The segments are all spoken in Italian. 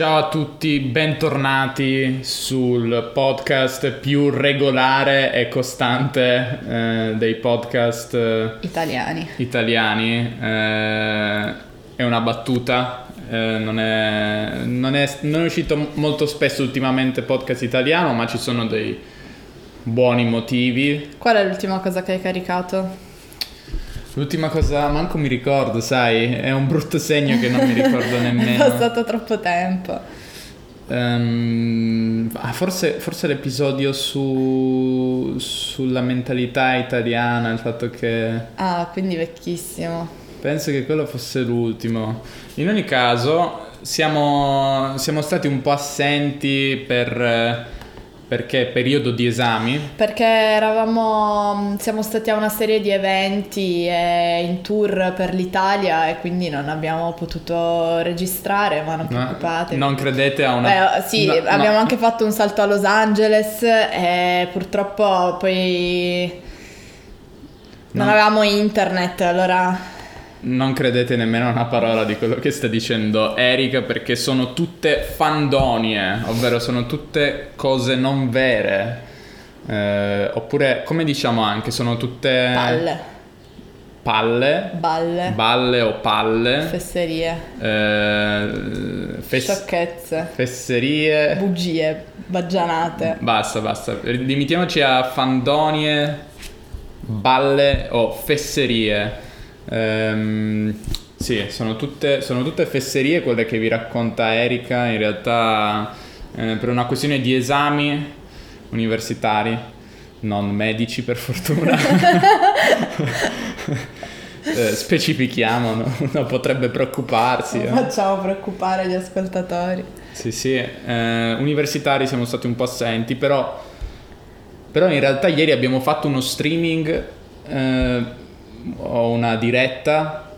Ciao a tutti, bentornati sul podcast più regolare e costante eh, dei podcast eh, Italiani. italiani. Eh, è una battuta, eh, non, è, non, è, non è uscito molto spesso ultimamente podcast italiano, ma ci sono dei buoni motivi. Qual è l'ultima cosa che hai caricato? L'ultima cosa, manco mi ricordo, sai, è un brutto segno che non mi ricordo È nemmeno. passato troppo tempo. Ah, forse, forse l'episodio su, sulla mentalità italiana, il fatto che Ah, quindi vecchissimo. penso che quello fosse l'ultimo. In ogni caso, siamo, siamo stati un po' assenti per, eh, perché periodo di esami. Perché eravamo, siamo stati a una serie di eventi e in tour per l'Italia e quindi non abbiamo potuto registrare, ma non No, preoccupatevi. non credete a una... Beh, sì, no, no. abbiamo anche fatto un salto a Los Angeles e purtroppo poi non No. avevamo internet, allora Non credete nemmeno a una parola di quello che sta dicendo Erika perché sono tutte fandonie, ovvero sono tutte cose non vere. Eh, oppure, come diciamo anche, sono tutte palle, palle, balle, balle o palle, fesserie, eh, fes- sciocchezze, fesserie. bugie, baggianate. Basta, basta. Limitiamoci a fandonie, balle o fesserie. Ehm, sì, sono tutte, sono tutte fesserie quelle che vi racconta Erika. In realtà, eh, per una questione di esami universitari, non medici per fortuna. Eh, specifichiamo, no? Uno potrebbe preoccuparsi. Non eh. facciamo preoccupare gli ascoltatori. Sì, sì, eh, universitari siamo stati un po' assenti, però, però in realtà ieri abbiamo fatto uno streaming eh, o una diretta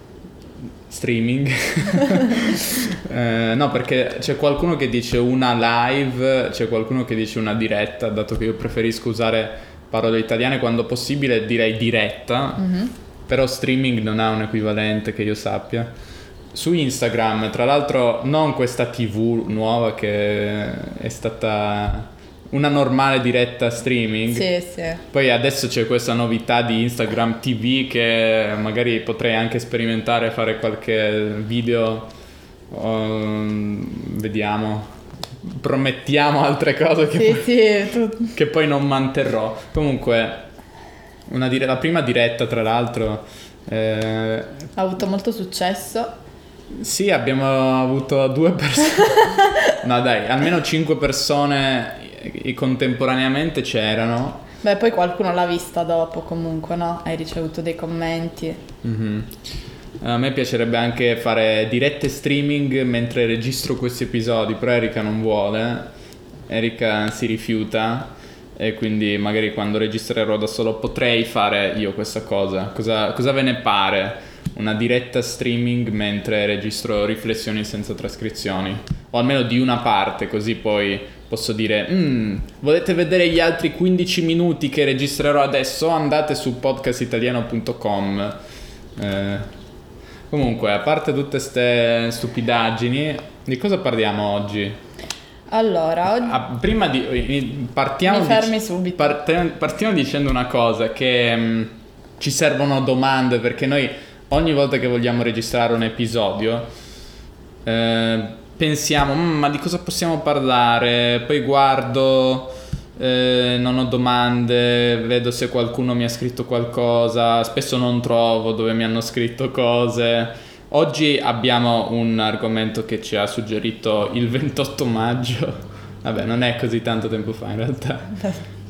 streaming. Eh, no, perché c'è qualcuno che dice una live, c'è qualcuno che dice una diretta, dato che io preferisco usare parole italiane quando possibile direi diretta, però streaming non ha un equivalente che io sappia su Instagram, tra l'altro non questa TV nuova che è stata una normale diretta streaming. Sì, sì. Poi adesso c'è questa novità di Instagram TV che magari potrei anche sperimentare fare qualche video. um, vediamo. Promettiamo altre cose che, Sì, poi, tu- che poi non manterrò. Comunque, una dire- la prima diretta, tra l'altro, eh, ha avuto molto successo. sì, abbiamo avuto due persone. no, dai, almeno cinque persone eh, contemporaneamente c'erano. Beh, poi qualcuno l'ha vista dopo comunque, no? Hai ricevuto dei commenti. Mhm. A me piacerebbe anche fare dirette streaming mentre registro questi episodi, però Erika non vuole. Erika si rifiuta e quindi magari quando registrerò da solo potrei fare io questa cosa. Cosa, cosa ve ne pare? Una diretta streaming mentre registro riflessioni senza trascrizioni. O almeno di una parte, così poi posso dire "Mm, volete vedere gli altri 15 minuti che registrerò adesso? Andate su podcastitaliano.com. Eh, comunque, a parte tutte queste stupidaggini, di cosa parliamo oggi? Allora, oggi Ah, prima di i- partiamo, mi fermi dic- subito. parte- partiamo dicendo una cosa che mm, ci servono domande perché noi ogni volta che vogliamo registrare un episodio eh, pensiamo "Mm, ma di cosa possiamo parlare poi guardo eh, non ho domande vedo se qualcuno mi ha scritto qualcosa spesso non trovo dove mi hanno scritto cose Oggi abbiamo un argomento che ci ha suggerito il 28 maggio. Vabbè, non è così tanto tempo fa in realtà.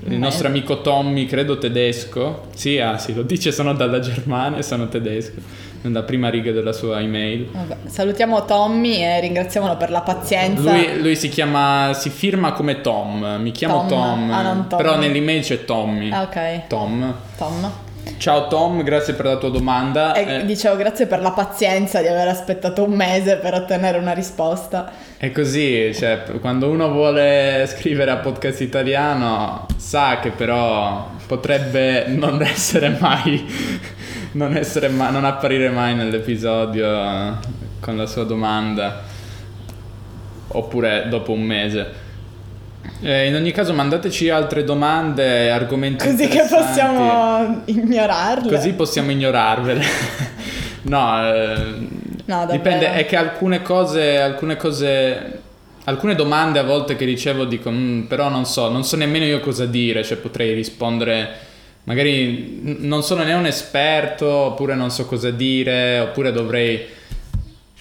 Il nostro amico Tommy, credo tedesco. Sì, ah, sì, lo dice, sono dalla Germania, sono tedesco. Nella prima riga della sua email. Salutiamo Tommy e ringraziamolo per la pazienza. Lui, lui si chiama, si firma come Tom. Mi chiamo Tom. Tom. Ah. Però nell'email c'è Tommy. Ah, ok. Tom. Tom. Ciao Tom, grazie per la tua domanda. E Eh, dicevo grazie per la pazienza di aver aspettato un mese per ottenere una risposta. È così, cioè, quando uno vuole scrivere a podcast italiano sa che però potrebbe non essere mai, non, essere ma- non apparire mai nell'episodio eh, con la sua domanda. oppure dopo un mese. Eh, in ogni caso mandateci altre domande, argomenti Così che possiamo ignorarle. Così possiamo ignorarvele. no, eh, No, dipende, è che alcune cose, alcune cose, alcune domande a volte che ricevo dico, "Mm, però non so, non so nemmeno io cosa dire, cioè potrei rispondere, magari n- non sono né un esperto, oppure non so cosa dire, oppure dovrei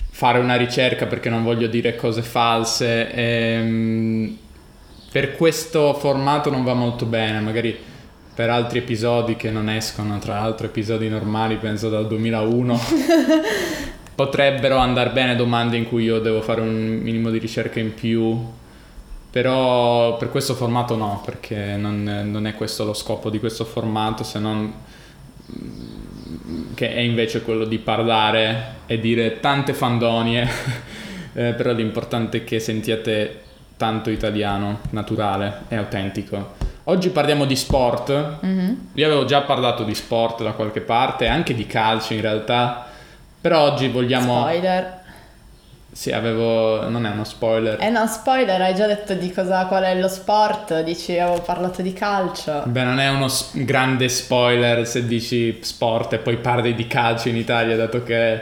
fare una ricerca perché non voglio dire cose false. ehm, per questo formato non va molto bene, magari per altri episodi che non escono, tra l'altro episodi normali, penso dal 2001, potrebbero andare bene domande in cui io devo fare un minimo di ricerca in più, però per questo formato no, perché non, non è questo lo scopo di questo formato, se non che è invece quello di parlare e dire tante fandonie, eh, però l'importante è che sentiate tanto italiano, naturale e autentico. Oggi parliamo di sport. Mhm. Io avevo già parlato di sport da qualche parte, anche di calcio in realtà, però oggi vogliamo... Spoiler. Sì, avevo... non è uno spoiler. Eh no, spoiler, hai già detto di cosa, qual è lo sport, dici avevo parlato di calcio. Beh, non è uno s- grande spoiler se dici sport e poi parli di calcio in Italia, dato che...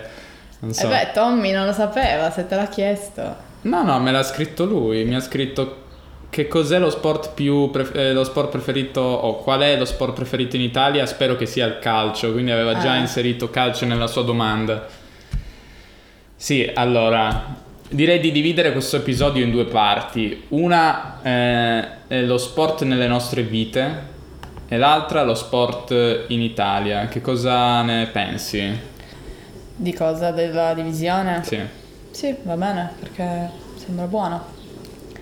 Non so. Eh beh, Tommy non lo sapeva, se te l'ha chiesto. No, no, me l'ha scritto lui. Mi ha scritto che cos'è lo sport più pref- eh, lo sport preferito o qual è lo sport preferito in Italia. Spero che sia il calcio. Quindi aveva già Ah. inserito calcio nella sua domanda. Sì, allora direi di dividere questo episodio in due parti. Una eh, è lo sport nelle nostre vite e l'altra lo sport in Italia. Che cosa ne pensi? Di cosa? Della divisione? Sì. Sì, va bene, perché sembra buono.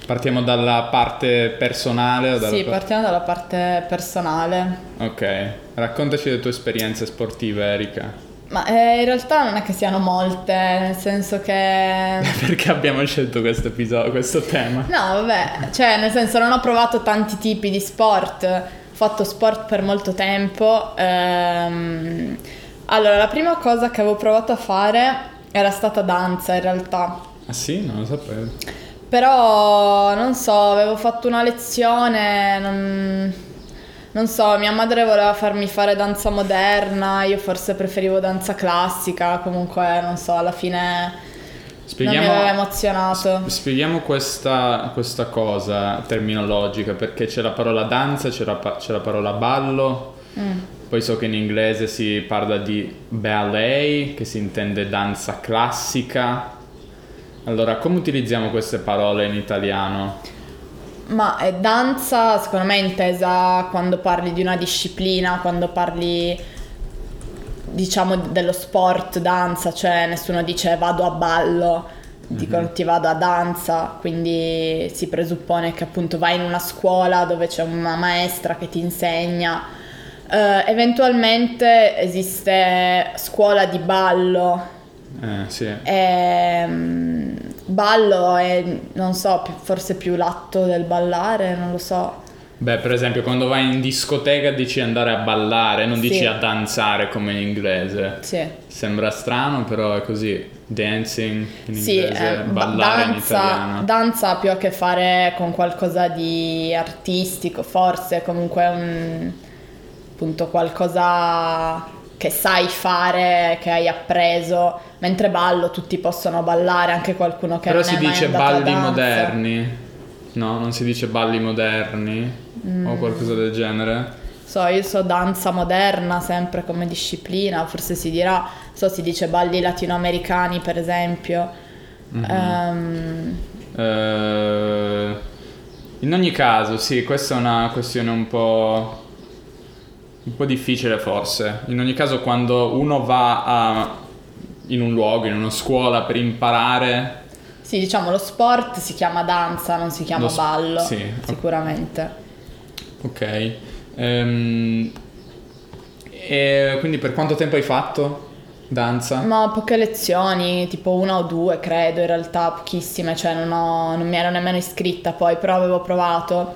Partiamo dalla parte personale dalla Sì, par- partiamo dalla parte personale. Ok, raccontaci le tue esperienze sportive, Erika. Ma eh, in realtà non è che siano molte, nel senso che... Perché abbiamo scelto questo episodio, questo tema? No, vabbè, cioè nel senso non ho provato tanti tipi di sport, ho fatto sport per molto tempo. ehm. Allora, la prima cosa che avevo provato a fare era stata danza in realtà. Ah sì? Non lo sapevo. Però non so, avevo fatto una lezione, non, non so, mia madre voleva farmi fare danza moderna, io forse preferivo danza classica, comunque non so, alla fine non mi aveva emozionato. spieghiamo questa, questa cosa terminologica, perché c'è la parola danza, c'è la, c'è la parola ballo, Mm. poi so che in inglese si parla di ballet, che si intende danza classica. Allora, come utilizziamo queste parole in italiano? Ma è danza, secondo me, è intesa quando parli di una disciplina, quando parli, diciamo, dello sport, danza, cioè nessuno dice vado a ballo, dicono ti vado a danza, quindi si presuppone che appunto vai in una scuola dove c'è una maestra che ti insegna. Eh, eventualmente esiste scuola di ballo, Eh, sì. Ehm, ballo è, non so, forse più l'atto del ballare, non lo so. Beh, per esempio, quando vai in discoteca dici andare a ballare, non Sì. dici a danzare come in inglese. Sì, Sembra strano, però è così. Dancing in sì inglese, eh, ba- ballare in danza, italiano. danza ha più a che fare con qualcosa di artistico, forse comunque un, appunto qualcosa che sai fare, che hai appreso, mentre ballo tutti possono ballare, anche qualcuno che però non si è mai dice andato a balli moderni. No, non si dice balli moderni Mm. o qualcosa del genere. So, io so danza moderna sempre come disciplina, forse si dirà, so, si dice balli latinoamericani per esempio. Mhm. Ehm, Eh, in ogni caso, sì, questa è una questione un po', un po' difficile forse. In ogni caso, quando uno va a- in un luogo, in una scuola per imparare, sì, diciamo lo sport si chiama danza, non si chiama Lo s- ballo, sì, sicuramente. ok. Ehm, e quindi per quanto tempo hai fatto danza? Ma poche lezioni, tipo una o due credo, in realtà pochissime, cioè non, ho- non mi ero nemmeno iscritta poi, però avevo provato.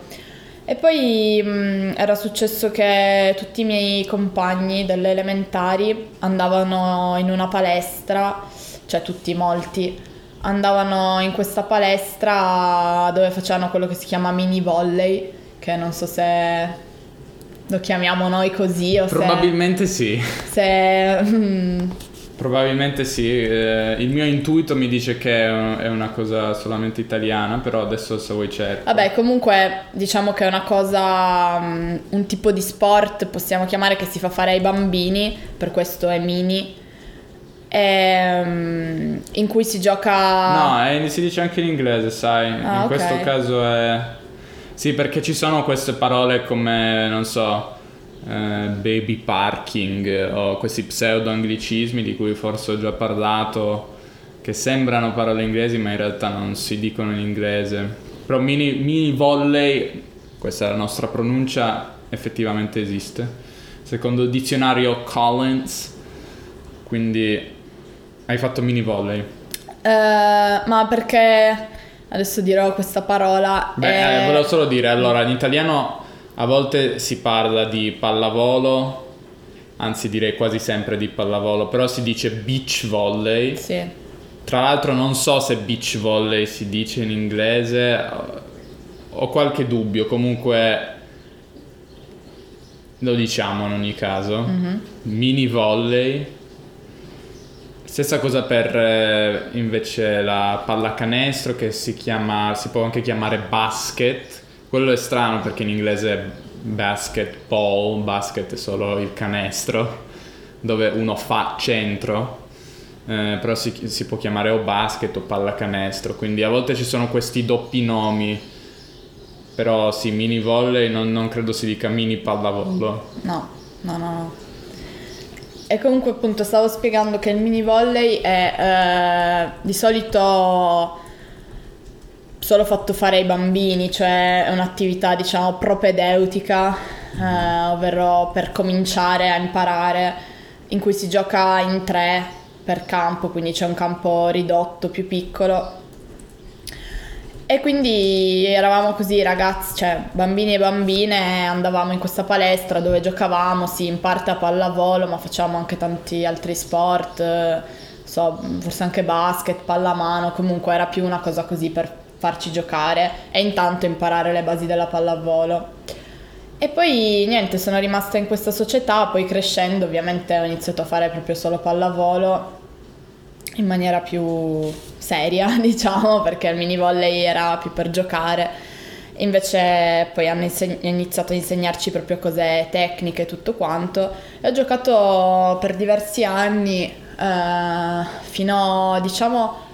E poi mh, era successo che tutti i miei compagni delle elementari andavano in una palestra, cioè tutti molti, andavano in questa palestra dove facevano quello che si chiama mini volley, che non so se lo chiamiamo noi così o Probabilmente se, sì. Se, mm, Probabilmente sì, eh, il mio intuito mi dice che è una cosa solamente italiana, però adesso se vuoi cerco. Vabbè, comunque diciamo che è una cosa, um, un tipo di sport possiamo chiamare che si fa fare ai bambini, per questo è mini, e, um, in cui si gioca... No, è, si dice anche in inglese, sai, Ah, in ok. questo caso è... Sì, perché ci sono queste parole come, non so, eh, baby parking o questi pseudo anglicismi di cui forse ho già parlato, che sembrano parole inglesi ma in realtà non si dicono in inglese. Però mini, mini volley, questa è la nostra pronuncia, effettivamente esiste. Secondo il dizionario Collins, quindi hai fatto mini volley. Eh, ma perché adesso dirò questa parola. Beh, è- eh, volevo solo dire, allora, in italiano a volte si parla di pallavolo, anzi direi quasi sempre di pallavolo, però si dice beach volley. Sì. Tra l'altro non so se beach volley si dice in inglese, ho qualche dubbio, comunque lo diciamo in ogni caso. Mini volley. Stessa cosa per eh, invece la pallacanestro che si chiama, si può anche chiamare basket. Quello è strano perché in inglese è basketball, basket è solo il canestro dove uno fa centro. Eh, però si, si può chiamare o basket o pallacanestro, quindi a volte ci sono questi doppi nomi, però sì, mini volley non, non credo si dica mini pallavolo. No, no, no, no. E comunque appunto stavo spiegando che il mini volley è eh, di solito solo fatto fare ai bambini, cioè è un'attività diciamo propedeutica, eh, ovvero per cominciare a imparare, in cui si gioca in tre per campo, quindi c'è un campo ridotto più piccolo. E quindi eravamo così ragazzi, cioè bambini e bambine, andavamo in questa palestra dove giocavamo, sì, in parte a pallavolo, ma facciamo anche tanti altri sport, eh, so, forse anche basket, pallamano, comunque era più una cosa così per farci giocare e intanto imparare le basi della pallavolo. E poi niente, sono rimasta in questa società, poi crescendo ovviamente ho iniziato a fare proprio solo pallavolo in maniera più seria, diciamo, perché il mini volley era più per giocare. Invece poi hanno inseg- iniziato a insegnarci proprio cose tecniche e tutto quanto. E ho giocato per diversi anni, eh, fino diciamo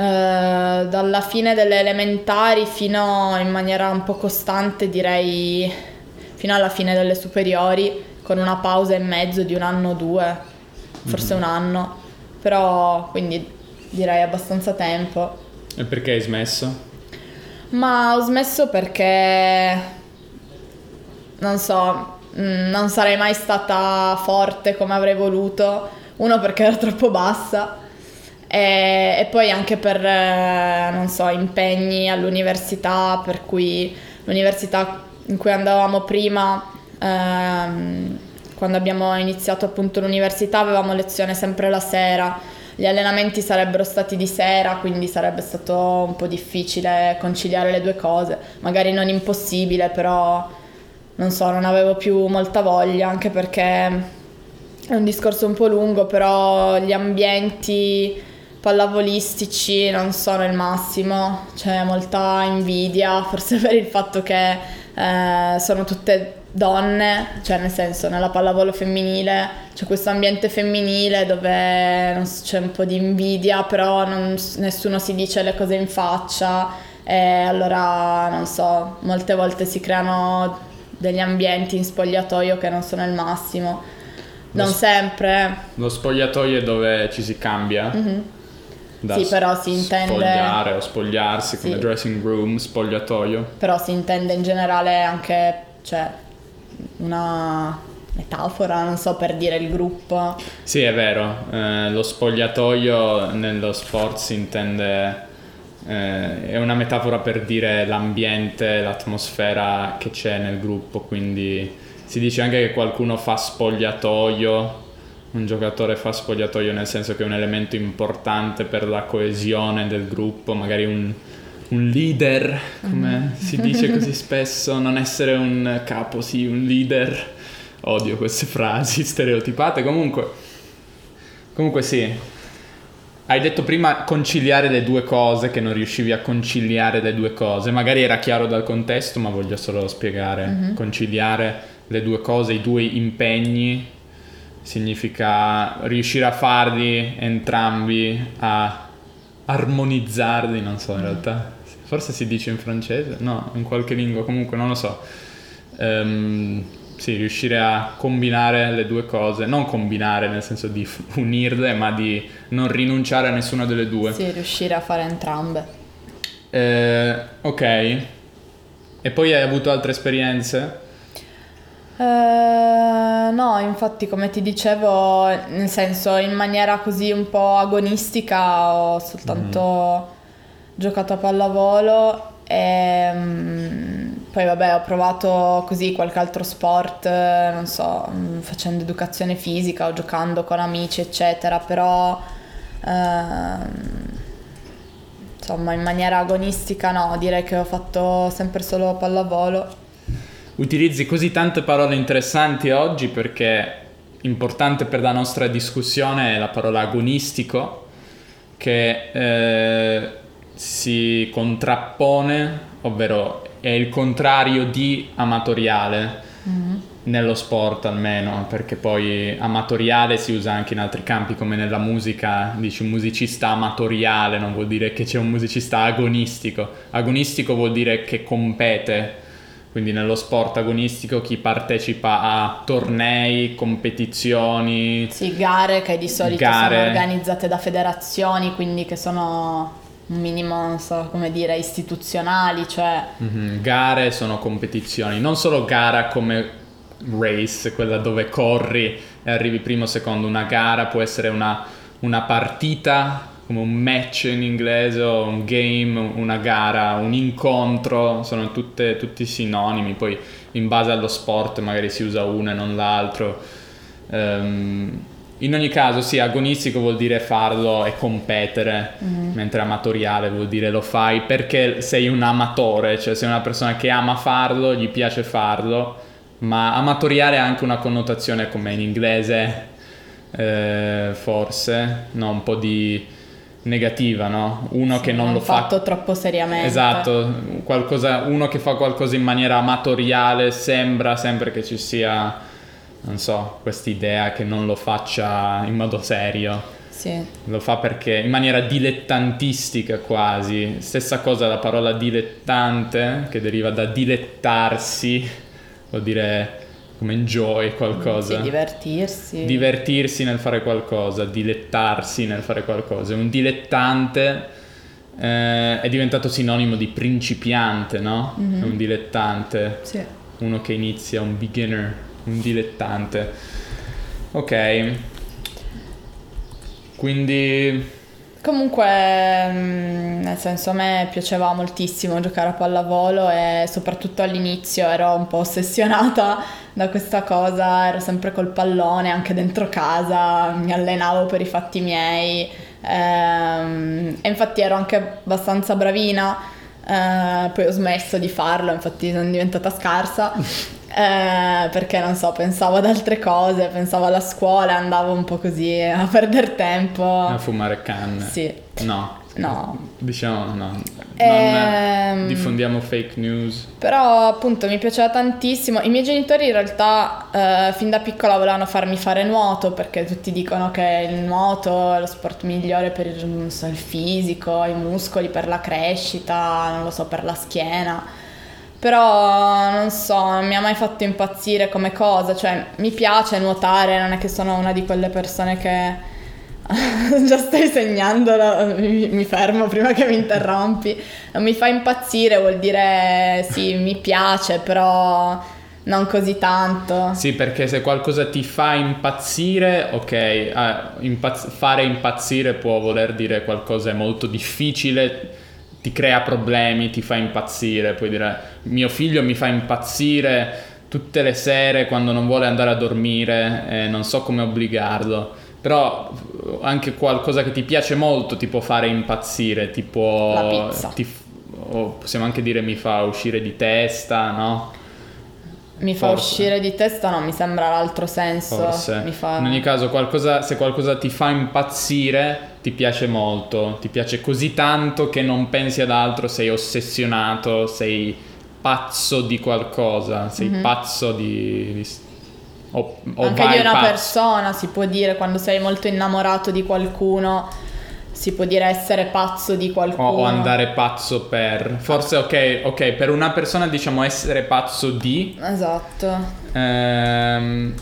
eh, dalla fine delle elementari fino in maniera un po' costante, direi fino alla fine delle superiori, con una pausa in mezzo di un anno o due, forse un anno, però quindi direi abbastanza tempo. E perché hai smesso? Ma ho smesso perché non so, mm, non sarei mai stata forte come avrei voluto. Uno perché ero troppo bassa e, e poi anche per, eh, non so, impegni all'università, per cui l'università in cui andavamo prima, ehm, quando abbiamo iniziato appunto l'università, avevamo lezione sempre la sera. Gli allenamenti sarebbero stati di sera, quindi sarebbe stato un po' difficile conciliare le due cose. Magari non impossibile, però non so, non avevo più molta voglia, anche perché è un discorso un po' lungo, però gli ambienti pallavolistici non sono il massimo, c'è molta invidia, forse per il fatto che eh, sono tutte donne, cioè nel senso nella pallavolo femminile c'è questo ambiente femminile dove non so, c'è un po' di invidia, però non- nessuno si dice le cose in faccia e allora non so, molte volte si creano degli ambienti in spogliatoio che non sono il massimo. Lo Non s- sempre, Lo spogliatoio è dove ci si cambia. Da Sì, però si intende- Spogliare o spogliarsi come Sì. dressing room, spogliatoio. però si intende in generale anche, cioè, una metafora, non so, per dire il gruppo. Sì, è vero, eh, lo spogliatoio nello sport si intende, eh, è una metafora per dire l'ambiente, l'atmosfera che c'è nel gruppo, quindi si dice anche che qualcuno fa spogliatoio un giocatore fa spogliatoio nel senso che è un elemento importante per la coesione del gruppo, magari un, un leader, come si dice così spesso, non essere un capo, sì, un leader. Odio queste frasi stereotipate, comunque, comunque sì. Hai detto prima conciliare le due cose, che non riuscivi a conciliare le due cose, magari era chiaro dal contesto, ma voglio solo spiegare. Mhm. Conciliare le due cose, i due impegni, significa riuscire a farli entrambi, a armonizzarli, non so in realtà, forse si dice in francese, no, in qualche lingua, comunque non lo so. Ehm, sì, riuscire a combinare le due cose, non combinare nel senso di unirle, ma di non rinunciare a nessuna delle due. Sì, riuscire a fare entrambe. Eh, ok. E poi hai avuto altre esperienze? Eh, no, infatti come ti dicevo, nel senso in maniera così un po' agonistica ho soltanto giocato a pallavolo e mm, poi vabbè ho provato così qualche altro sport, non so, mm, facendo educazione fisica o giocando con amici eccetera, però ehm, insomma in maniera agonistica no, direi che ho fatto sempre solo pallavolo. Utilizzi così tante parole interessanti oggi perché importante per la nostra discussione è la parola agonistico che eh, si contrappone, ovvero è il contrario di amatoriale. Nello sport almeno, perché poi amatoriale si usa anche in altri campi come nella musica, dici un musicista amatoriale, non vuol dire che c'è un musicista agonistico. Agonistico vuol dire che compete, quindi nello sport agonistico chi partecipa a tornei, competizioni, Sì, gare che di solito Gare. sono organizzate da federazioni, quindi che sono un minimo, non so come dire, istituzionali, cioè Mhm, Gare sono competizioni, non solo gara come race, quella dove corri e arrivi primo o secondo, una gara può essere una, una partita, come un match in inglese, o un game, una gara, un incontro, sono tutte, tutti sinonimi, poi in base allo sport magari si usa uno e non l'altro. Ehm, in ogni caso, sì, agonistico vuol dire farlo e competere, mentre amatoriale vuol dire lo fai perché sei un amatore, cioè sei una persona che ama farlo, gli piace farlo, ma amatoriale ha anche una connotazione come in inglese, eh, forse, no, un po' di negativa, no? Uno che non lo fa fatto troppo seriamente. Esatto, qualcosa, uno che fa qualcosa in maniera amatoriale sembra sempre che ci sia, non so, quest'idea che non lo faccia in modo serio. Sì. Lo fa perché in maniera dilettantistica quasi. Stessa cosa la parola dilettante, che deriva da dilettarsi, vuol dire come enjoy qualcosa. Sì, divertirsi. Divertirsi nel fare qualcosa, dilettarsi nel fare qualcosa. Un dilettante eh, è diventato sinonimo di principiante, no? È un dilettante, Sì. uno che inizia, un beginner, un dilettante. Ok. Quindi Comunque, mm, nel senso, a me piaceva moltissimo giocare a pallavolo e soprattutto all'inizio ero un po' ossessionata da questa cosa, ero sempre col pallone anche dentro casa, mi allenavo per i fatti miei ehm, e infatti ero anche abbastanza bravina, eh, poi ho smesso di farlo, infatti sono diventata scarsa. eh, perché non so, pensavo ad altre cose, pensavo alla scuola, andavo un po' così a perdere tempo. a fumare canne. Sì. No. No. Diciamo no. Non Ehm. diffondiamo fake news. Però appunto mi piaceva tantissimo. I miei genitori in realtà eh, fin da piccola volevano farmi fare nuoto perché tutti dicono che il nuoto è lo sport migliore per il, non so, il fisico, i muscoli, per la crescita, non lo so, per la schiena. Però non so, non mi ha mai fatto impazzire come cosa, cioè mi piace nuotare, non è che sono una di quelle persone che già stai segnando, mi, mi fermo prima che mi interrompi. Non mi fa impazzire, vuol dire sì, mi piace, però non così tanto. Sì, perché se qualcosa ti fa impazzire, ok, eh, impazz- fare impazzire può voler dire qualcosa è molto difficile, ti crea problemi, ti fa impazzire, puoi dire mio figlio mi fa impazzire tutte le sere quando non vuole andare a dormire e non so come obbligarlo. Però anche qualcosa che ti piace molto ti può fare impazzire, tipo... La pizza. ti possiamo anche dire mi fa uscire di testa, no? Mi fa Forse. uscire di testa, no, mi sembra l'altro senso. Forse. Mi fa... In ogni caso, qualcosa, se qualcosa ti fa impazzire, ti piace molto, ti piace così tanto che non pensi ad altro, sei ossessionato, sei pazzo di qualcosa, sei pazzo di... di- o, o Anche di una pazzo. persona si può dire quando sei molto innamorato di qualcuno, si può dire essere pazzo di qualcuno. o andare pazzo per... Forse ok, ok, per una persona diciamo essere pazzo di... Esatto. ehm,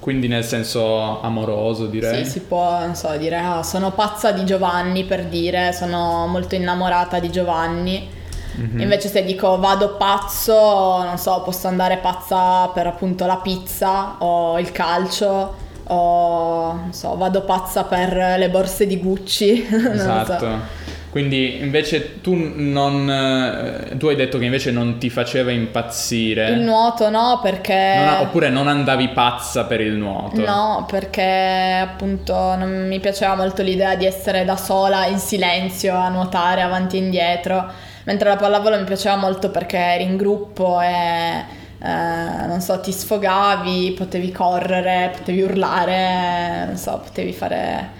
quindi nel senso amoroso direi. Sì, si può, non so, dire ah, sono pazza di Giovanni per dire, sono molto innamorata di Giovanni. Mhm. Invece se dico vado pazzo, non so, posso andare pazza per appunto la pizza o il calcio o non so, vado pazza per le borse di Gucci. non lo so. Esatto. Quindi invece tu non... eh, tu hai detto che invece non ti faceva impazzire. Il nuoto no, perché Non ha- oppure non andavi pazza per il nuoto. No, perché appunto non mi piaceva molto l'idea di essere da sola in silenzio a nuotare avanti e indietro, mentre la pallavolo mi piaceva molto perché eri in gruppo e eh, non so, ti sfogavi, potevi correre, potevi urlare, non so, potevi fare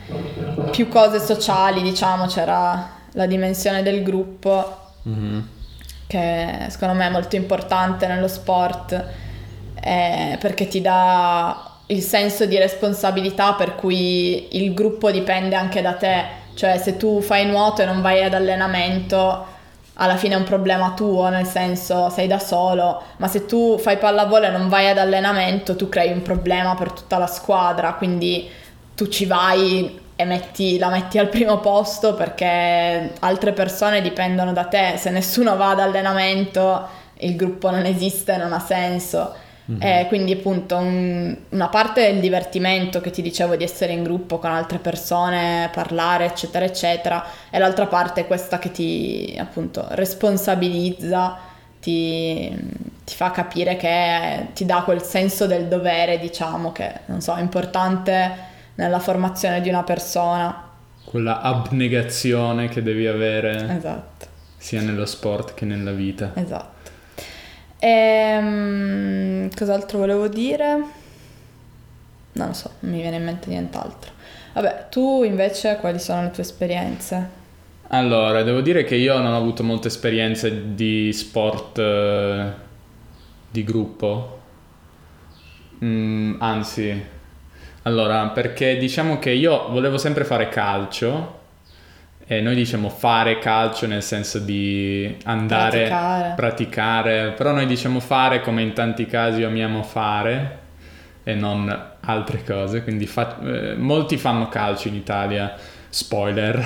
più cose sociali, diciamo, c'era la dimensione del gruppo Mhm. che secondo me è molto importante nello sport eh, perché ti dà il senso di responsabilità per cui il gruppo dipende anche da te, cioè se tu fai nuoto e non vai ad allenamento alla fine è un problema tuo, nel senso sei da solo, ma se tu fai pallavolo e non vai ad allenamento tu crei un problema per tutta la squadra, quindi tu ci vai e metti- la metti al primo posto perché altre persone dipendono da te, se nessuno va ad allenamento il gruppo non esiste, non ha senso. E quindi appunto un- una parte del divertimento che ti dicevo di essere in gruppo con altre persone, parlare eccetera eccetera e l'altra parte è questa che ti appunto responsabilizza, ti, ti fa capire che ti dà quel senso del dovere diciamo che non so è importante nella formazione di una persona. Quella abnegazione che devi avere Esatto. sia nello sport che nella vita. Esatto. Ehm, cos'altro volevo dire? Non lo so, non mi viene in mente nient'altro. Vabbè, tu invece quali sono le tue esperienze? Allora, devo dire che io non ho avuto molte esperienze di sport eh, di gruppo. Mm, anzi, allora, perché diciamo che io volevo sempre fare calcio e noi diciamo fare calcio nel senso di andare Praticare. praticare, però noi diciamo fare come in tanti casi amiamo fare e non altre cose, quindi fa- eh, molti fanno calcio in Italia, spoiler,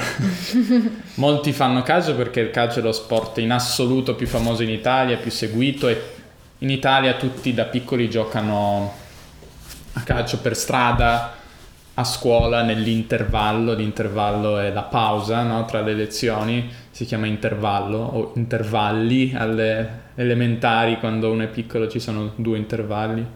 molti fanno calcio perché il calcio è lo sport in assoluto più famoso in Italia, più seguito e in Italia tutti da piccoli giocano a calcio per strada, a scuola nell'intervallo, l'intervallo è la pausa no? tra le lezioni, si chiama intervallo o intervalli alle elementari quando uno è piccolo ci sono due intervalli.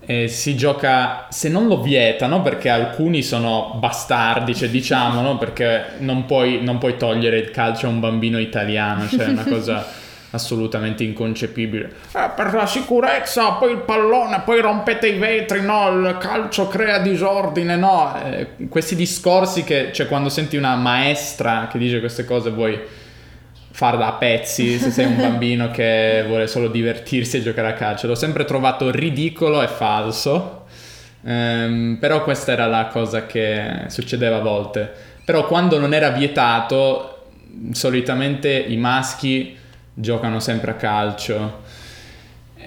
E si gioca, se non lo vietano, perché alcuni sono bastardi, cioè diciamolo, perché non puoi, non puoi togliere il calcio a un bambino italiano, cioè è una cosa assolutamente inconcepibile. Eh, per la sicurezza, poi il pallone, poi rompete i vetri, no, il calcio crea disordine, no. Eh, questi discorsi che, cioè quando senti una maestra che dice queste cose vuoi farla a pezzi se sei un bambino che vuole solo divertirsi e giocare a calcio. L'ho sempre trovato ridicolo e falso. Ehm, però questa era la cosa che succedeva a volte. Però quando non era vietato, solitamente i maschi giocano sempre a calcio.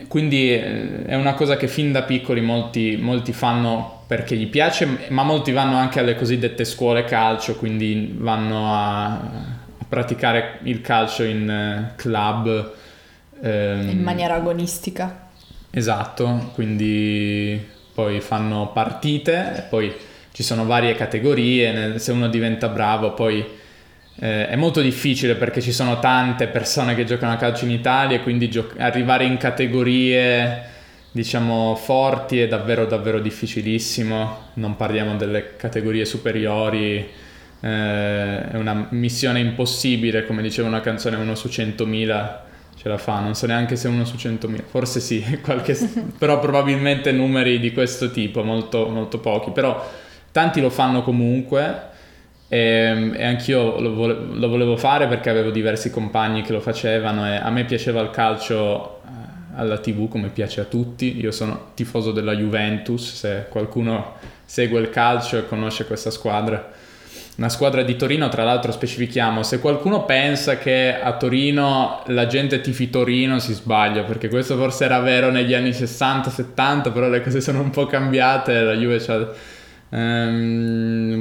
Quindi eh, è una cosa che fin da piccoli molti, molti fanno perché gli piace, ma molti vanno anche alle cosiddette scuole calcio, quindi vanno a, a praticare il calcio in eh, club. ehm, In maniera agonistica. Esatto, quindi poi fanno partite e poi ci sono varie categorie, se uno diventa bravo poi eh, è molto difficile perché ci sono tante persone che giocano a calcio in Italia e quindi gio- arrivare in categorie diciamo forti è davvero davvero difficilissimo. Non parliamo delle categorie superiori eh, è una missione impossibile come diceva una canzone uno su 100.000 ce la fa. Non so neanche se uno su 100.000 forse sì qualche, però probabilmente numeri di questo tipo molto, molto pochi. Però tanti lo fanno comunque e, ehm, e anch'io lo, vole, lo, volevo fare perché avevo diversi compagni che lo facevano e a me piaceva il calcio eh, alla tv come piace a tutti. Io sono tifoso della Juventus, se qualcuno segue il calcio e conosce questa squadra. Una squadra di Torino, tra l'altro specifichiamo, se qualcuno pensa che a Torino la gente tifi Torino si sbaglia, perché questo forse era vero negli anni 60-70, però le cose sono un po' cambiate, la Juve c'ha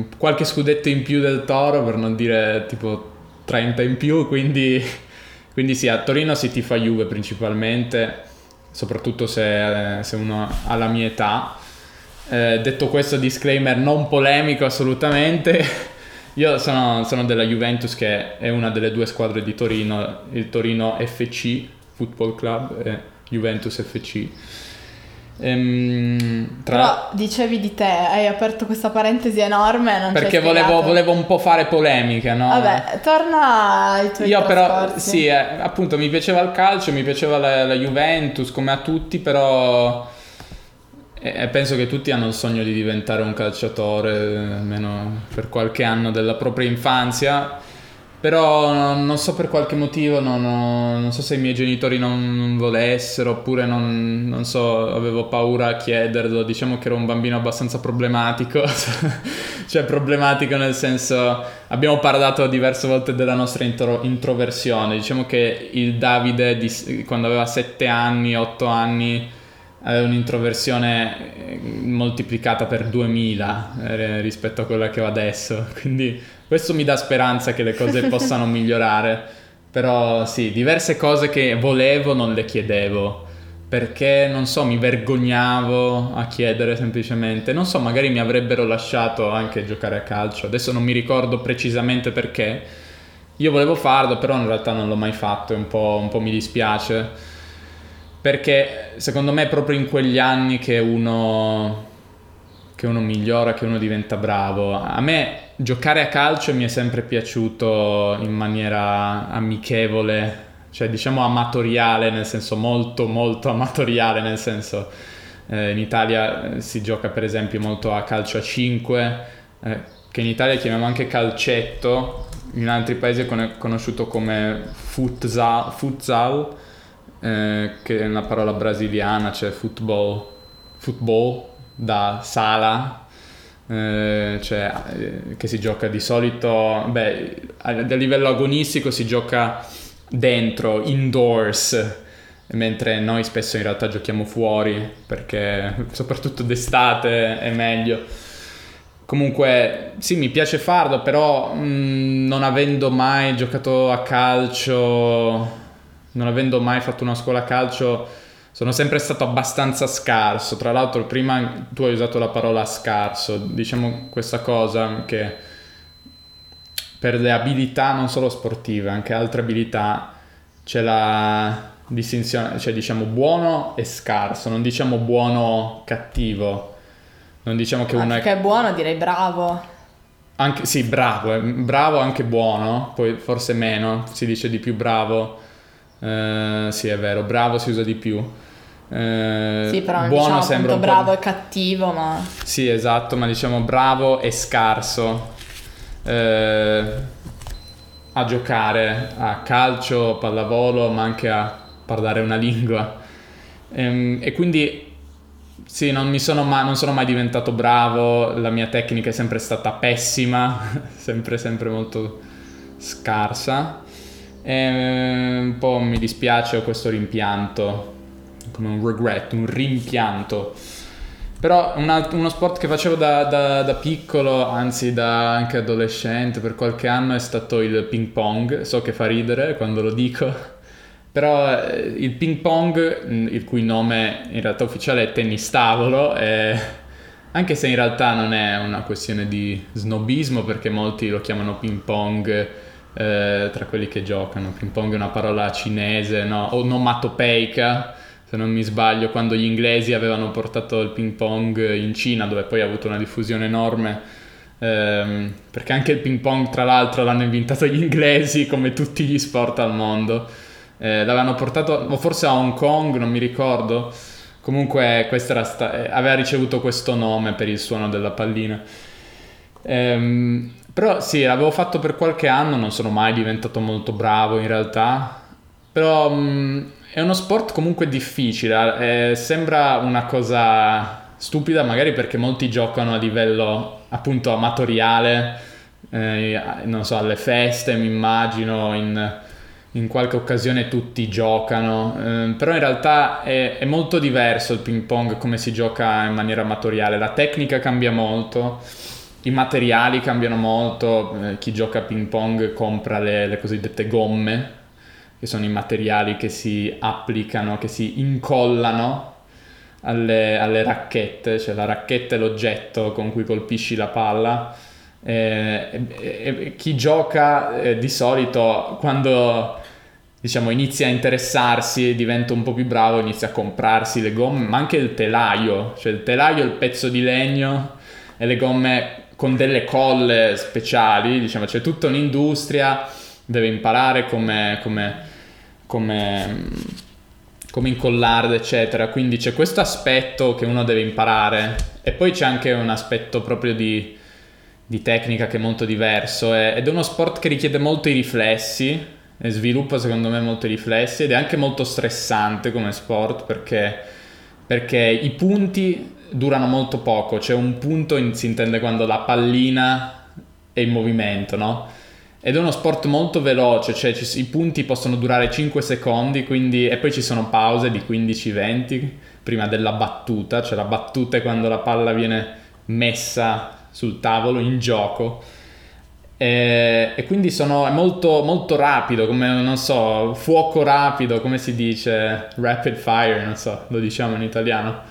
Um, qualche scudetto in più del Toro, per non dire tipo 30 in più, quindi, quindi sì, a Torino si tifa Juve principalmente, soprattutto se, se uno ha la mia età. Eh, detto questo, disclaimer non polemico assolutamente. Io sono, sono, della Juventus, che è una delle due squadre di Torino, il Torino FC Football Club e Juventus FC. Ehm, tra... Però dicevi di te, hai aperto questa parentesi enorme. Non perché volevo, volevo, un po' fare polemica, no? Vabbè, torna ai tuoi Io però, sì, eh, appunto mi piaceva il calcio, mi piaceva la, la Juventus come a tutti, però eh, penso che tutti hanno il sogno di diventare un calciatore, almeno per qualche anno della propria infanzia però non so per qualche motivo, non, non so se i miei genitori non, non volessero oppure non, non, so, avevo paura a chiederlo. Diciamo che ero un bambino abbastanza problematico, cioè problematico nel senso abbiamo parlato diverse volte della nostra intro, introversione. Diciamo che il Davide di, quando aveva 7 anni, 8 anni aveva un'introversione eh, moltiplicata per 2000 eh, rispetto a quella che ho adesso, quindi questo mi dà speranza che le cose possano migliorare, però sì, diverse cose che volevo non le chiedevo, perché non so, mi vergognavo a chiedere semplicemente, non so, magari mi avrebbero lasciato anche giocare a calcio, adesso non mi ricordo precisamente perché, io volevo farlo, però in realtà non l'ho mai fatto e un po', un po' mi dispiace, perché secondo me è proprio in quegli anni che uno che uno migliora, che uno diventa bravo. A me giocare a calcio mi è sempre piaciuto in maniera amichevole, cioè diciamo amatoriale, nel senso molto molto amatoriale, nel senso eh, in Italia eh, si gioca per esempio molto a calcio a 5, eh, che in Italia chiamiamo anche calcetto, in altri paesi è conosciuto come futsal, futsal eh, che è una parola brasiliana, cioè football, football da sala, eh, cioè, eh, che si gioca di solito, beh, a, a livello agonistico si gioca dentro, indoors, mentre noi spesso in realtà giochiamo fuori, perché soprattutto d'estate è meglio. Comunque, sì, mi piace farlo, però mh, mm, non avendo mai giocato a calcio, non avendo mai fatto una scuola calcio, sono sempre stato abbastanza scarso. Tra l'altro, prima tu hai usato la parola scarso, diciamo questa cosa che per le abilità non solo sportive, anche altre abilità c'è la distinzione, cioè diciamo buono e scarso, non diciamo buono cattivo. Non diciamo che uno è... Che è buono direi bravo. Anche, sì, bravo, eh, bravo anche buono, poi forse meno, si dice di più bravo. Eh, sì, è vero, bravo si usa di più. Eh, sì, però buono diciamo sembra bravo e cattivo, ma... Sì, esatto, ma diciamo bravo e scarso eh, a giocare a calcio, pallavolo, ma anche a parlare una lingua. E, ehm, e quindi sì, non, sono mai, non sono mai diventato bravo, la mia tecnica è sempre stata pessima, sempre, sempre molto scarsa. E un po' mi dispiace ho questo rimpianto come un regret, un rimpianto. Però una, uno sport che facevo da, da, da, piccolo, anzi da anche adolescente, per qualche anno è stato il ping pong. So che fa ridere quando lo dico, però eh, il ping pong, mm, il cui nome in realtà ufficiale è tennis tavolo, è, anche se in realtà non è una questione di snobismo, perché molti lo chiamano ping pong eh, tra quelli che giocano. Ping pong è una parola cinese, no? onomatopeica, se non mi sbaglio, quando gli inglesi avevano portato il ping pong in Cina, dove poi ha avuto una diffusione enorme. Ehm, perché anche il ping pong, tra l'altro, l'hanno inventato gli inglesi come tutti gli sport al mondo. Eh, l'avevano portato, o forse a Hong Kong, non mi ricordo. Comunque, sta- eh, aveva ricevuto questo nome per il suono della pallina. Ehm, però sì, l'avevo fatto per qualche anno, non sono mai diventato molto bravo in realtà. Però mh, mm, è uno sport comunque difficile, eh, sembra una cosa stupida magari perché molti giocano a livello appunto amatoriale, eh, non so, alle feste mi immagino, in, in qualche occasione tutti giocano, eh, però in realtà è, è, molto diverso il ping pong come si gioca in maniera amatoriale, la tecnica cambia molto i materiali cambiano molto, eh, chi gioca a ping pong compra le, le, cosiddette gomme, che sono i materiali che si applicano, che si incollano alle, alle racchette, cioè la racchetta è l'oggetto con cui colpisci la palla. Eh, e, e, chi gioca eh, di solito quando diciamo inizia a interessarsi e diventa un po' più bravo inizia a comprarsi le gomme ma anche il telaio cioè il telaio è il pezzo di legno e le gomme con delle colle speciali, diciamo, c'è tutta un'industria, deve imparare come, come, come, come incollarle, eccetera. Quindi c'è questo aspetto che uno deve imparare e poi c'è anche un aspetto proprio di, di tecnica che è molto diverso ed è uno sport che richiede molto i riflessi sviluppa secondo me molto i riflessi ed è anche molto stressante come sport perché, perché i punti durano molto poco, c'è un punto, in, si intende quando la pallina è in movimento, no? Ed è uno sport molto veloce, cioè ci, i punti possono durare 5 secondi quindi, e poi ci sono pause di 15-20 prima della battuta, cioè la battuta è quando la palla viene messa sul tavolo in gioco. E, e quindi sono, è molto, molto rapido, come non so, fuoco rapido, come si dice, rapid fire, non so, lo diciamo in italiano.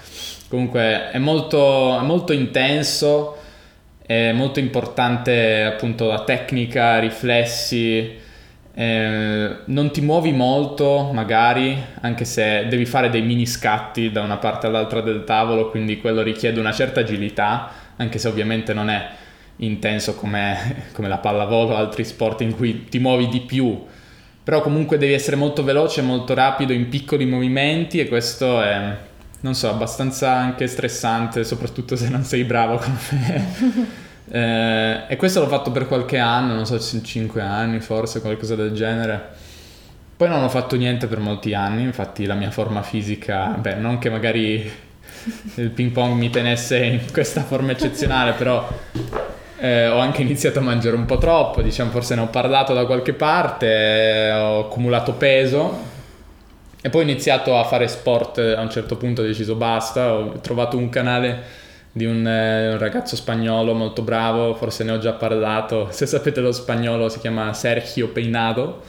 Comunque è molto, è molto intenso, è molto importante appunto la tecnica, riflessi, eh, non ti muovi molto magari, anche se devi fare dei mini scatti da una parte all'altra del tavolo, quindi quello richiede una certa agilità, anche se ovviamente non è intenso come, come la pallavolo o altri sport in cui ti muovi di più, però comunque devi essere molto veloce, molto rapido in piccoli movimenti e questo è non so, abbastanza anche stressante, soprattutto se non sei bravo come me. eh, e questo l'ho fatto per qualche anno, non so, 5 anni forse, qualcosa del genere. Poi non ho fatto niente per molti anni, infatti la mia forma fisica, beh, non che magari il ping pong mi tenesse in questa forma eccezionale, però eh, ho anche iniziato a mangiare un po' troppo, diciamo, forse ne ho parlato da qualche parte, eh, ho accumulato peso, e poi ho iniziato a fare sport, a un certo punto ho deciso basta, ho trovato un canale di un, eh, un, ragazzo spagnolo molto bravo, forse ne ho già parlato, se sapete lo spagnolo si chiama Sergio Peinado.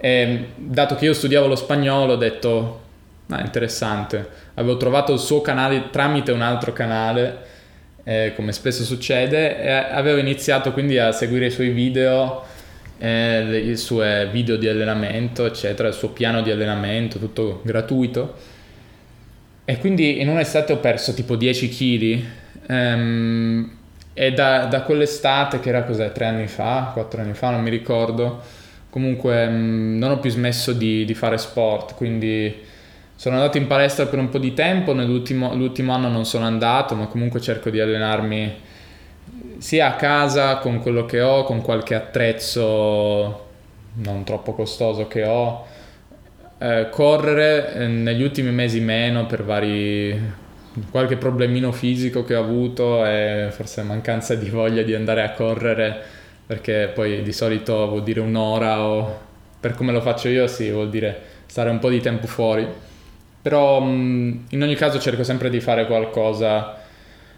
E, dato che io studiavo lo spagnolo ho detto, ah, interessante, avevo trovato il suo canale tramite un altro canale, eh, come spesso succede, e avevo iniziato quindi a seguire i suoi video eh, i suoi video di allenamento, eccetera, il suo piano di allenamento, tutto gratuito. E quindi in un'estate ho perso tipo 10 kg. Ehm, e da, da, quell'estate, che era cos'è, tre anni fa, quattro anni fa, non mi ricordo, comunque mm, non ho più smesso di, di, fare sport, quindi sono andato in palestra per un po' di tempo, nell'ultimo anno non sono andato, ma comunque cerco di allenarmi sia a casa con quello che ho, con qualche attrezzo non troppo costoso che ho. Eh, correre eh, negli ultimi mesi meno per vari qualche problemino fisico che ho avuto e forse mancanza di voglia di andare a correre perché poi di solito vuol dire un'ora o per come lo faccio io sì vuol dire stare un po' di tempo fuori però mh, in ogni caso cerco sempre di fare qualcosa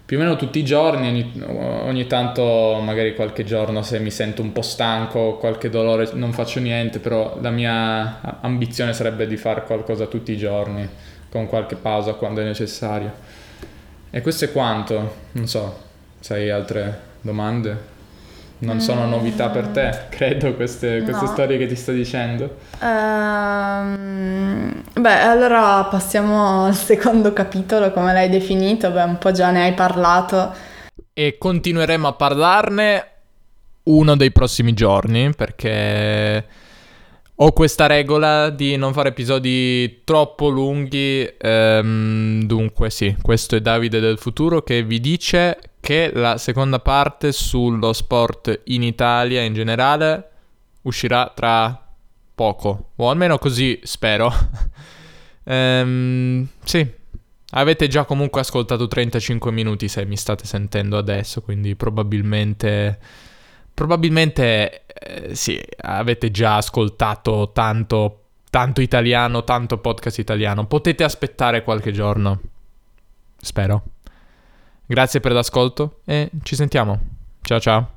più o meno tutti i giorni, ogni, ogni, tanto magari qualche giorno se mi sento un po' stanco, qualche dolore, non faccio niente, però la mia ambizione sarebbe di fare qualcosa tutti i giorni, con qualche pausa quando è necessario. E questo è quanto, non so, se hai altre domande? Non sono novità per te, credo, queste, queste No. storie che ti sto dicendo. Ehm, beh, allora passiamo al secondo capitolo, come l'hai definito, beh, un po' già ne hai parlato. E continueremo a parlarne uno dei prossimi giorni perché ho questa regola di non fare episodi troppo lunghi. ehm, dunque, sì, questo è Davide del futuro che vi dice che la seconda parte sullo sport in Italia in generale uscirà tra poco, o almeno così spero. Ehm, sì, avete già comunque ascoltato 35 minuti se mi state sentendo adesso, quindi probabilmente probabilmente eh, sì, avete già ascoltato tanto tanto italiano, tanto podcast italiano. Potete aspettare qualche giorno. Spero. Grazie per l'ascolto e ci sentiamo. Ciao ciao.